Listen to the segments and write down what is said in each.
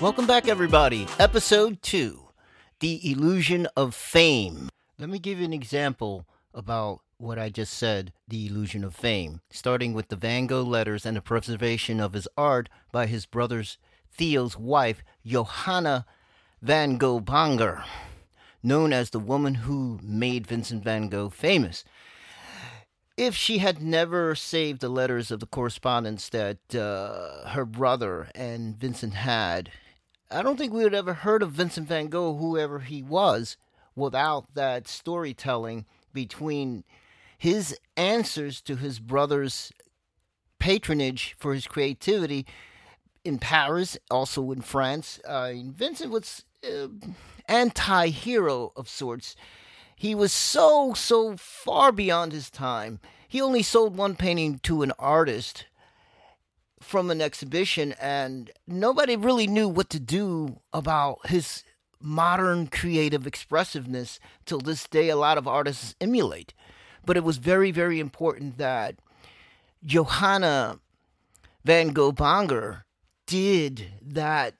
Welcome back, everybody. Episode 2 The Illusion of Fame. Let me give you an example about what I just said the illusion of fame, starting with the Van Gogh letters and the preservation of his art by his brother's Theo's wife, Johanna van Gogh Bonger, known as the woman who made Vincent van Gogh famous. If she had never saved the letters of the correspondence that uh, her brother and Vincent had, I don't think we would ever heard of Vincent van Gogh, whoever he was, without that storytelling between his answers to his brother's patronage for his creativity in Paris, also in France. Uh, Vincent was uh, anti-hero of sorts. He was so so far beyond his time. He only sold one painting to an artist from an exhibition, and nobody really knew what to do about his modern creative expressiveness till this day a lot of artists emulate. But it was very very important that johanna van gogh bonger did that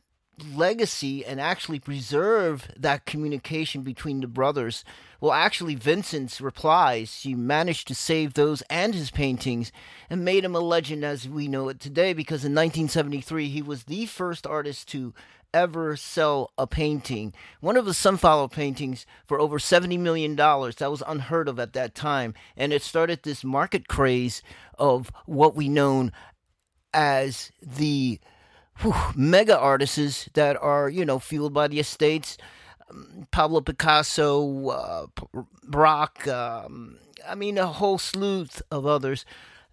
legacy and actually preserve that communication between the brothers well actually vincent's replies he managed to save those and his paintings and made him a legend as we know it today because in 1973 he was the first artist to ever sell a painting. One of the Sunflower paintings for over $70 million. That was unheard of at that time. And it started this market craze of what we know as the whew, mega artists that are, you know, fueled by the estates. Um, Pablo Picasso, uh, Braque, um, I mean, a whole slew of others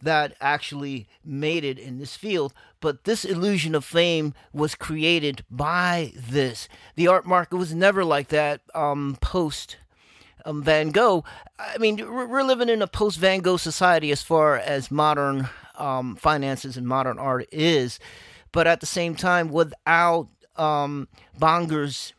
that actually made it in this field. But this illusion of fame was created by this. The art market was never like that um, post um, Van Gogh. I mean, we're living in a post Van Gogh society as far as modern um, finances and modern art is. But at the same time, without um, Bonger's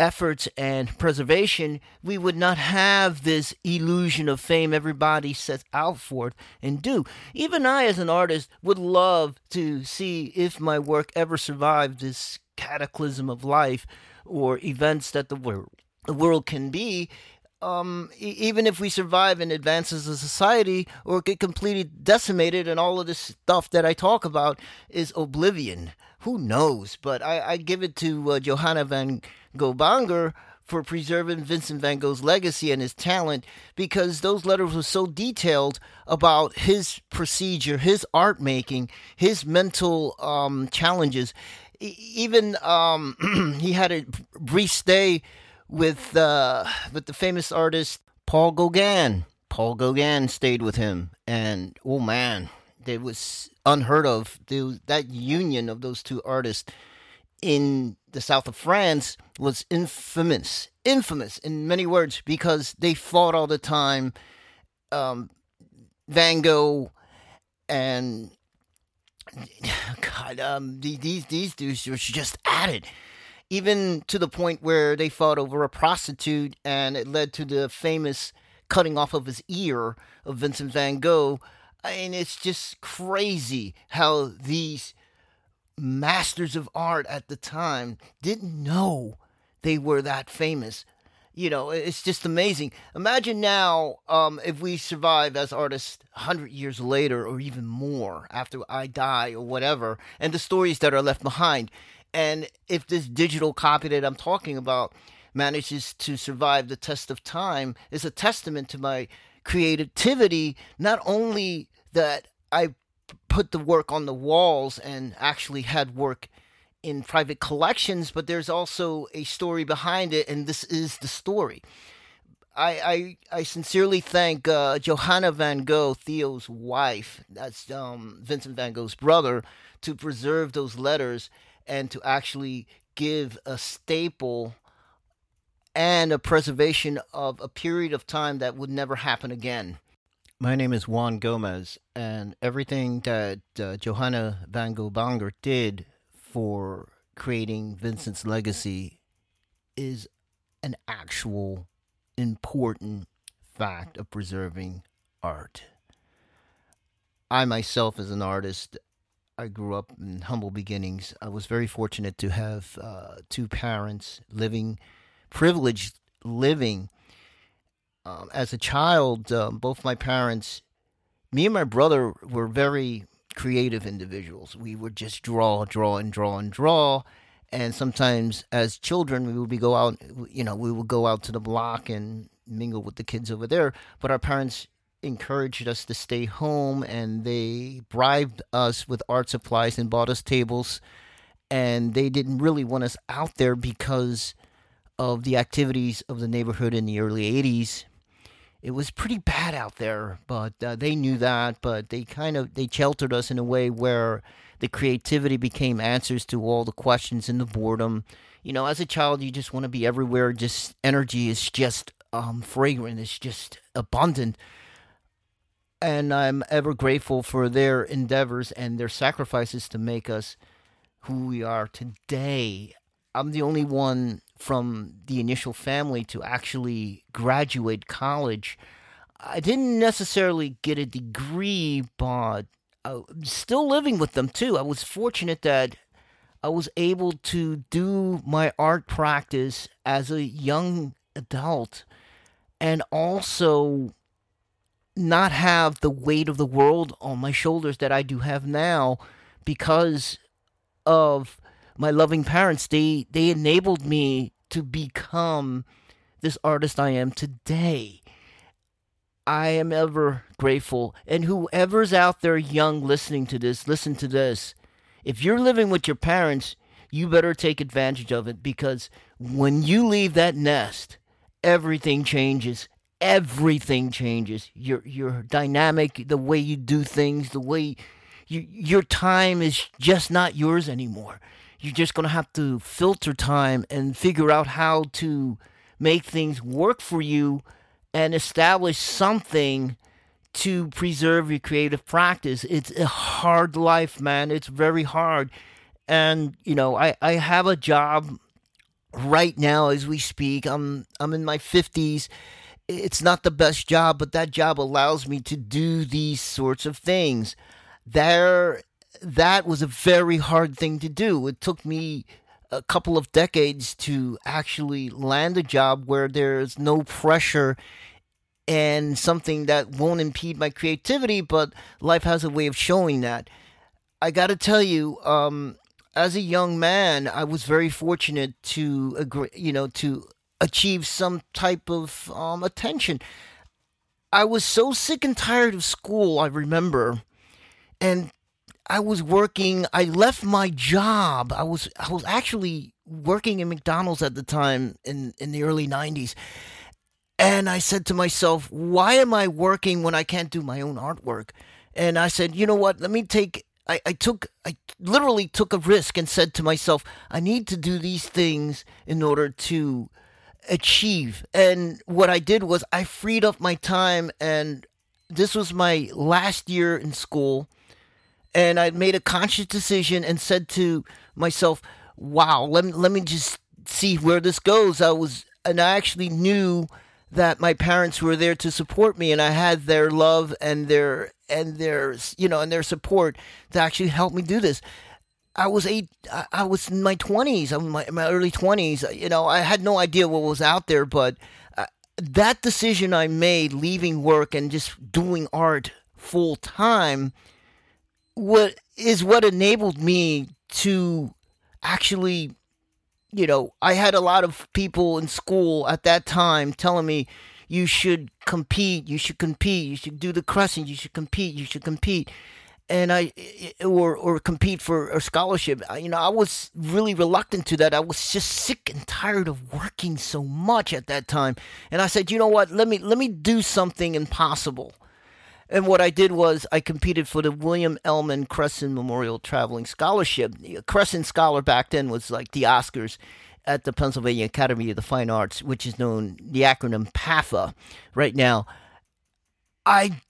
efforts and preservation, we would not have this illusion of fame everybody sets out for it and do. Even I, as an artist, would love to see if my work ever survived this cataclysm of life or events that the world, the world can be. Um, even if we survive and advance as a society or get completely decimated and all of this stuff that I talk about is oblivion. Who knows? But I, I give it to uh, Johanna van Gogh Bonger for preserving Vincent van Gogh's legacy and his talent because those letters were so detailed about his procedure, his art making, his mental um, challenges. even um, he had a brief stay with uh, with the famous artist Paul Gauguin. Paul Gauguin stayed with him, and oh man, it was unheard of. that union of those two artists in the south of France was infamous, infamous in many words because they fought all the time. Um, Van Gogh and God, um, these these dudes were just at it, even to the point where they fought over a prostitute, and it led to the famous cutting off of his ear of Vincent Van Gogh. And it's just crazy how these masters of art at the time didn't know they were that famous. You know, it's just amazing. Imagine now um, if we survive as artists 100 years later or even more after I die or whatever, and the stories that are left behind. And if this digital copy that I'm talking about manages to survive the test of time, is a testament to my creativity, not only that I put the work on the walls and actually had work in private collections, but there's also a story behind it, and this is the story. I I, I sincerely thank uh, Johanna van Gogh, Theo's wife, that's um, Vincent van Gogh's brother, to preserve those letters and to actually give a staple and a preservation of a period of time that would never happen again. My name is Juan Gomez, and everything that uh, Johanna van Gogh did for creating Vincent's legacy is an actual important fact of preserving art. I myself, as an artist, I grew up in humble beginnings. I was very fortunate to have uh, two parents living, privileged living. Um, as a child, um, both my parents, me and my brother, were very creative individuals. We would just draw, draw, and draw and draw. And sometimes, as children, we would be go out. You know, we would go out to the block and mingle with the kids over there. But our parents encouraged us to stay home and they bribed us with art supplies and bought us tables and they didn't really want us out there because of the activities of the neighborhood in the early 80s it was pretty bad out there but uh, they knew that but they kind of they sheltered us in a way where the creativity became answers to all the questions and the boredom. You know as a child you just want to be everywhere. Just energy is just um, fragrant. It's just abundant and I'm ever grateful for their endeavors and their sacrifices to make us who we are today. I'm the only one from the initial family to actually graduate college. I didn't necessarily get a degree, but I'm still living with them too. I was fortunate that I was able to do my art practice as a young adult and also not have the weight of the world on my shoulders that I do have now because of my loving parents. They they enabled me to become this artist I am today. I am ever grateful. And whoever's out there young listening to this, listen to this. If you're living with your parents, you better take advantage of it because when you leave that nest, everything changes everything changes. Your your dynamic, the way you do things, the way you, your time is just not yours anymore. You're just going to have to filter time and figure out how to make things work for you and establish something to preserve your creative practice. It's a hard life, man. It's very hard. And, you know, I, I have a job right now as we speak. I'm I'm in my 50s it's not the best job, but that job allows me to do these sorts of things. There, that was a very hard thing to do. It took me a couple of decades to actually land a job where there's no pressure and something that won't impede my creativity, but life has a way of showing that. I got to tell you, um, as a young man, I was very fortunate to agree, you know, to achieve some type of um, attention. I was so sick and tired of school, I remember, and I was working. I left my job. I was I was actually working in McDonald's at the time in in the early '90s, and I said to myself, "Why am I working when I can't do my own artwork?" And I said, "You know what? Let me take." I, I took I literally took a risk and said to myself, "I need to do these things in order to." Achieve. And what I did was I freed up my time, and this was my last year in school. And I made a conscious decision and said to myself, "Wow, let me let me just see where this goes." I was, and I actually knew that my parents were there to support me, and I had their love and their and their you know and their support to actually help me do this. I was eight. I was in my twenties. My, my, early twenties. You know, I had no idea what was out there, but uh, that decision I made, leaving work and just doing art full time, what is what enabled me to actually, you know, I had a lot of people in school at that time telling me. You should compete. You should compete. You should do the Cresson. You should compete. You should compete and I or or compete for a scholarship. You know, I was really reluctant to that. I was just sick and tired of working so much at that time, and I said, you know what? Let me let me do something impossible. And what I did was I competed for the William Emlen Cresson Memorial Traveling Scholarship. Uh, Cresson Scholar back then was like the Oscars at the Pennsylvania Academy of the Fine Arts, which is known the acronym PAFA right now. I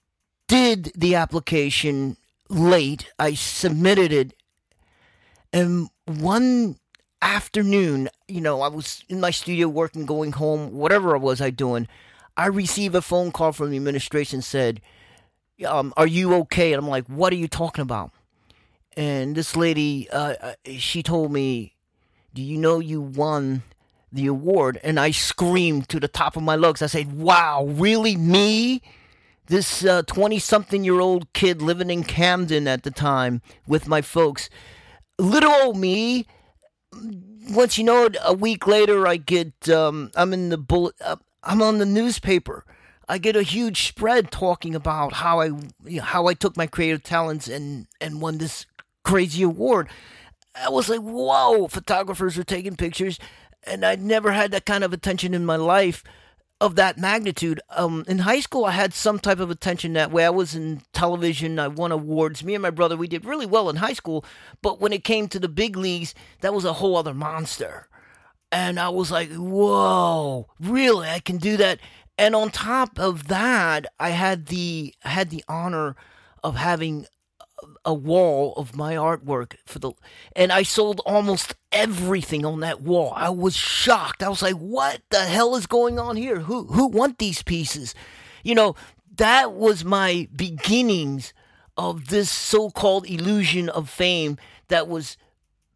did the application late. I submitted it, and one afternoon, you know, I was in my studio working, going home, whatever I was I doing. I received a phone call from the administration said, um, "Are you okay?" And I'm like, "What are you talking about?" and this lady, uh, uh, she told me, "Do you know you won the award?" And I screamed to the top of my lungs. I said, "Wow, really me?" This 20 uh, something year old kid living in Camden at the time with my folks. Little old me. Once you know it, a week later, I get, um, I'm in the bullet, uh, I'm on the newspaper. I get a huge spread talking about how I, you know, how I took my creative talents and, and won this crazy award. I was like, whoa, photographers are taking pictures. And I'd never had that kind of attention in my life of that magnitude. Um, in high school, I had some type of attention that way. I was in television. I won awards. Me and my brother, we did really well in high school. But when it came to the big leagues, that was a whole other monster. And I was like, whoa, really? I can do that. And on top of that, I had the I had the honor of having a wall of my artwork for the and I sold almost everything on that wall. I was shocked. I was like, "What the hell is going on here? Who who want these pieces?" You know, that was my beginnings of this so-called illusion of fame that was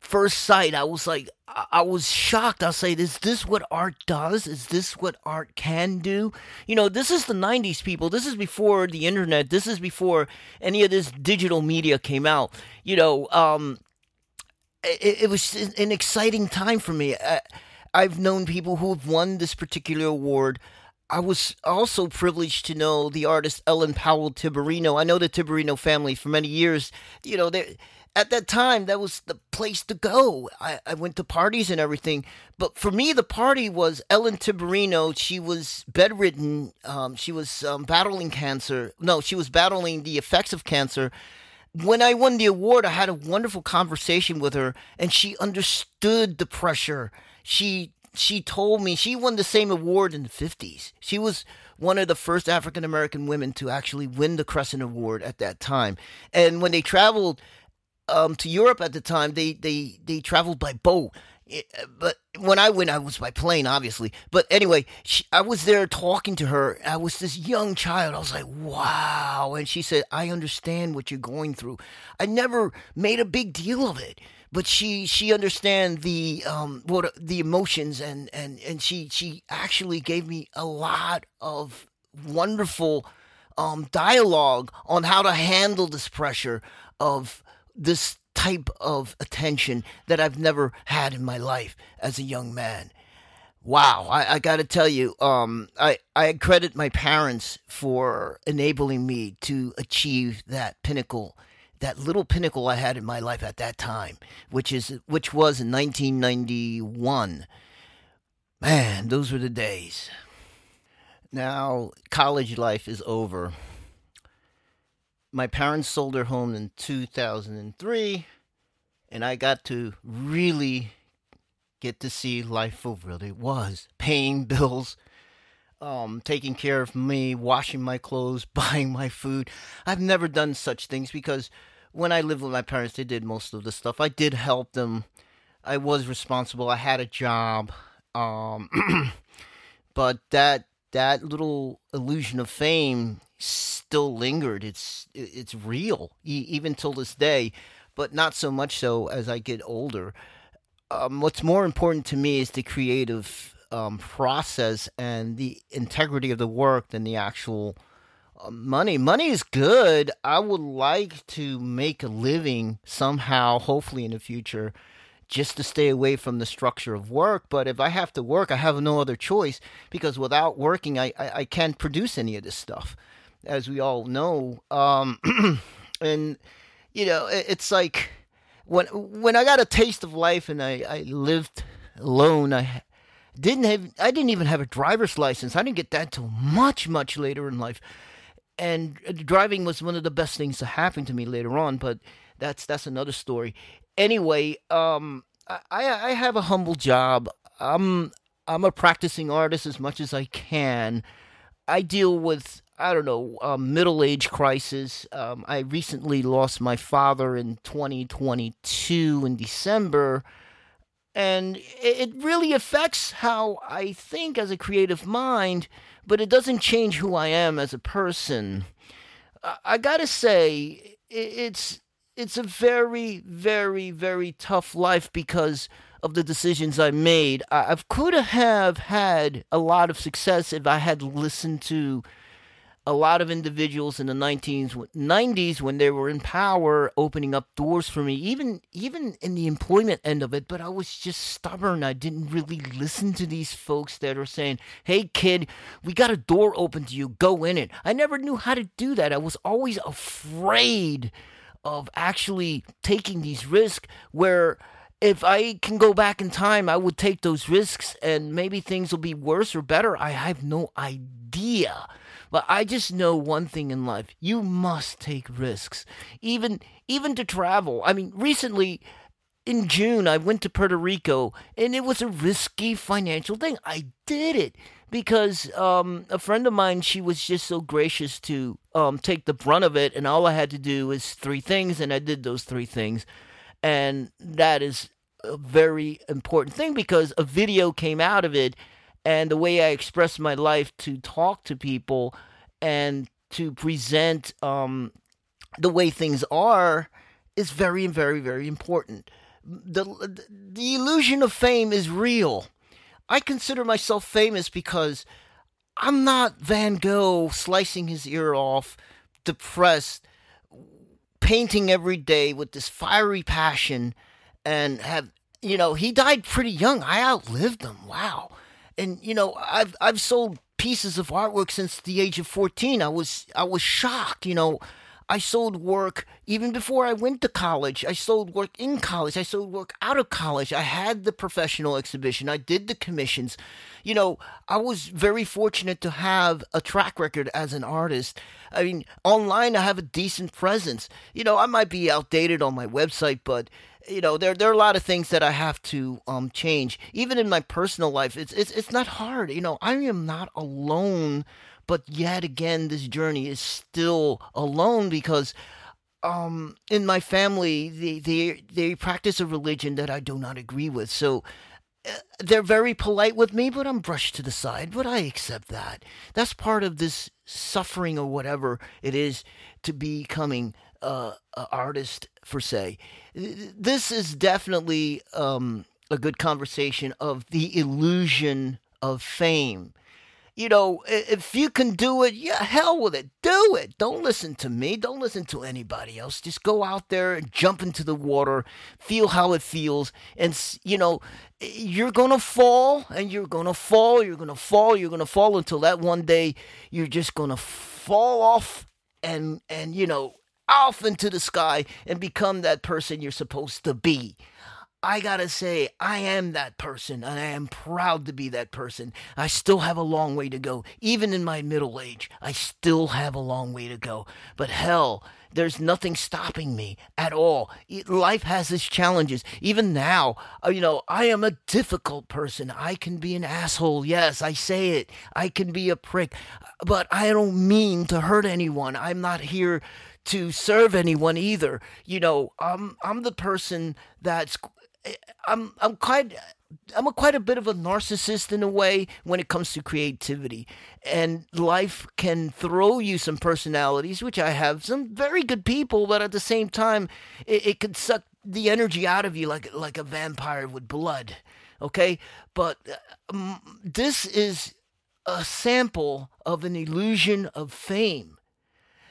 first sight. I was like, I was shocked. I'll say, is this what art does? Is this what art can do? You know, this is the 90s, people. This is before the internet. This is before any of this digital media came out. You know, um, it, it was an exciting time for me. I, I've known people who have won this particular award. I was also privileged to know the artist Ellen Powell Tiberino. I know the Tiberino family for many years. You know, at that time, that was the place to go. I, I went to parties and everything. But for me, the party was Ellen Tiberino. She was bedridden. Um, she was um, battling cancer. No, she was battling the effects of cancer. When I won the award, I had a wonderful conversation with her, and she understood the pressure. She she told me she won the same award in the 50s. She was one of the first African American women to actually win the Cresson Award at that time. And when they traveled um, to Europe at the time, they they they traveled by boat. But when I went, I was by plane, obviously. But anyway, she, I was there talking to her. I was this young child. I was like, wow. And she said, I understand what you're going through. I never made a big deal of it but she she understand the um what the emotions and and and she she actually gave me a lot of wonderful um dialogue on how to handle this pressure of this type of attention that I've never had in my life as a young man. Wow, I, I got to tell you, um, I I credit my parents for enabling me to achieve that pinnacle, that little pinnacle I had in my life at that time, which is which was in 1991. Man, those were the days. Now college life is over my parents sold their home in 2003 and I got to really get to see life for what it was paying bills, um, taking care of me, washing my clothes, buying my food. I've never done such things because when I lived with my parents, they did most of the stuff. I did help them. I was responsible. I had a job. Um, but that that little illusion of fame still lingered. It's it's real even till this day, but not so much so as I get older. Um, what's more important to me is the creative um, process and the integrity of the work than the actual uh, money. Money is good. I would like to make a living somehow, hopefully in the future, just to stay away from the structure of work. But if I have to work, I have no other choice because without working, I, I, I can't produce any of this stuff as we all know. Um, and you know, it's like when when I got a taste of life and I, I lived alone, I didn't have I didn't even have a driver's license. I didn't get that till much much later in life. And driving was one of the best things to happen to me later on, but that's that's another story. Anyway, um, I I have a humble job. I'm I'm a practicing artist as much as I can. I deal with I don't know, middle age crisis. Um, I recently lost my father in 2022 in December, and it really affects how I think as a creative mind, but it doesn't change who I am as a person. I, I gotta say, it's it's a very, very, very tough life because of the decisions I made. I, I could have had a lot of success if I had listened to a lot of individuals in the 19s, 90s when they were in power opening up doors for me even even in the employment end of it but i was just stubborn i didn't really listen to these folks that are saying hey kid we got a door open to you go in it i never knew how to do that i was always afraid of actually taking these risks where if I can go back in time, I would take those risks and maybe things will be worse or better. I have no idea. But I just know one thing in life. You must take risks. Even even to travel. I mean, recently in June I went to Puerto Rico and it was a risky financial thing. I did it because um, a friend of mine she was just so gracious to um, take the brunt of it and all I had to do was three things and I did those three things. And that is a very important thing because a video came out of it and the way I express my life to talk to people and to present um, the way things are is very, very, very important. The, the illusion of fame is real. I consider myself famous because I'm not Van Gogh slicing his ear off, depressed, painting every day with this fiery passion, and have, you know, he died pretty young. I outlived him. Wow and you know I've I've sold pieces of artwork since the age of 14. I was I was shocked, you know. I sold work even before I went to college. I sold work in college. I sold work out of college. I had the professional exhibition. I did the commissions. You know, I was very fortunate to have a track record as an artist. I mean, online I have a decent presence. You know, I might be outdated on my website, but you know there there are a lot of things that I have to um change. Even in my personal life, it's it's it's not hard. You know, I am not alone, but yet again, this journey is still alone because um in my family they they they practice a religion that I do not agree with. So uh, they're very polite with me, but I'm brushed to the side. But I accept that. That's part of this suffering or whatever it is to becoming uh, an artist for say. This is definitely um, a good conversation of the illusion of fame. You know, if you can do it, yeah, hell with it. Do it. Don't listen to me. Don't listen to anybody else. Just go out there and jump into the water, feel how it feels. And, you know, you're going to fall and you're going to fall. You're going to fall. You're going to fall until that one day you're just going to fall off and, and, you know, off into the sky and become that person you're supposed to be. I gotta say, I am that person, and I am proud to be that person. I still have a long way to go. Even in my middle age, I still have a long way to go. But hell, there's nothing stopping me at all. Life has its challenges. Even now, uh, you know, I am a difficult person. I can be an asshole. Yes, I say it. I can be a prick. But I don't mean to hurt anyone. I'm not here to serve anyone either. You know, I'm I'm the person that's I'm I'm quite I'm a quite a bit of a narcissist in a way when it comes to creativity. And life can throw you some personalities, which I have some very good people, but at the same time, it, it could suck the energy out of you like like a vampire with blood. Okay, but um, this is a sample of an illusion of fame.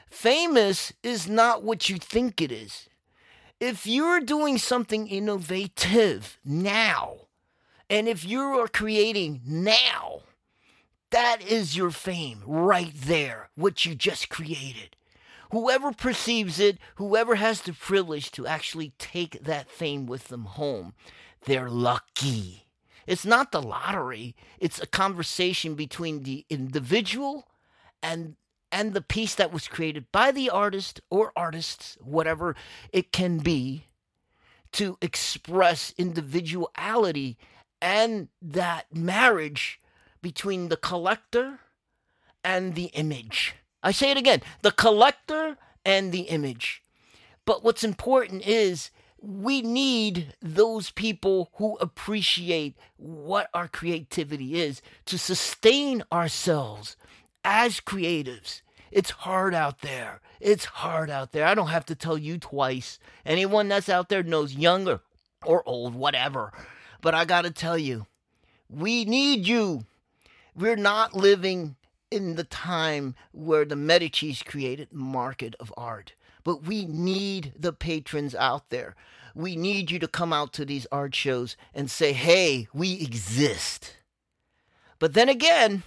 Famous is not what you think it is. If you're doing something innovative now, and if you are creating now, that is your fame right there, what you just created. Whoever perceives it, whoever has the privilege to actually take that fame with them home, they're lucky. It's not the lottery, it's a conversation between the individual and and the piece that was created by the artist or artists, whatever it can be, to express individuality and that marriage between the collector and the image. I say it again the collector and the image. But what's important is we need those people who appreciate what our creativity is to sustain ourselves as creatives It's hard out there. It's hard out there. I don't have to tell you twice. Anyone that's out there knows younger or old, whatever. But I got to tell you, we need you. We're not living in the time where the Medici's created market of art. But we need the patrons out there. We need you to come out to these art shows and say, hey, we exist. But then again,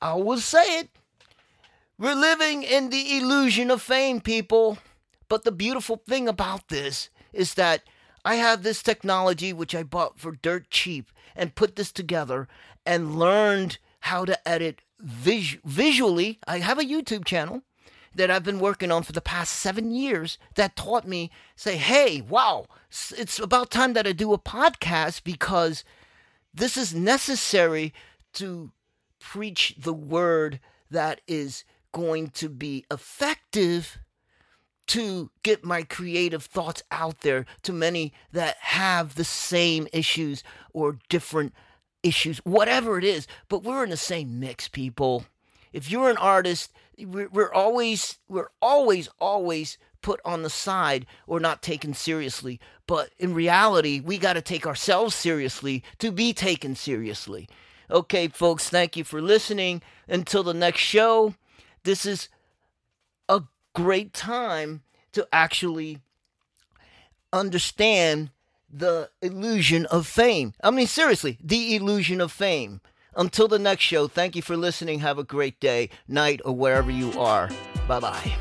I will say it. We're living in the illusion of fame, people. But the beautiful thing about this is that I have this technology which I bought for dirt cheap and put this together and learned how to edit vis- visually. I have a YouTube channel that I've been working on for the past seven years that taught me, say, hey, wow, it's about time that I do a podcast because this is necessary to preach the word that is going to be effective to get my creative thoughts out there to many that have the same issues or different issues, whatever it is. But we're in the same mix, people. If you're an artist, we're, always, we're always, always put on the side or not taken seriously. But in reality, we got to take ourselves seriously to be taken seriously. Okay, folks, thank you for listening. Until the next show, this is a great time to actually understand the illusion of fame. I mean, seriously, the illusion of fame. Until the next show, thank you for listening. Have a great day, night, or wherever you are. Bye bye.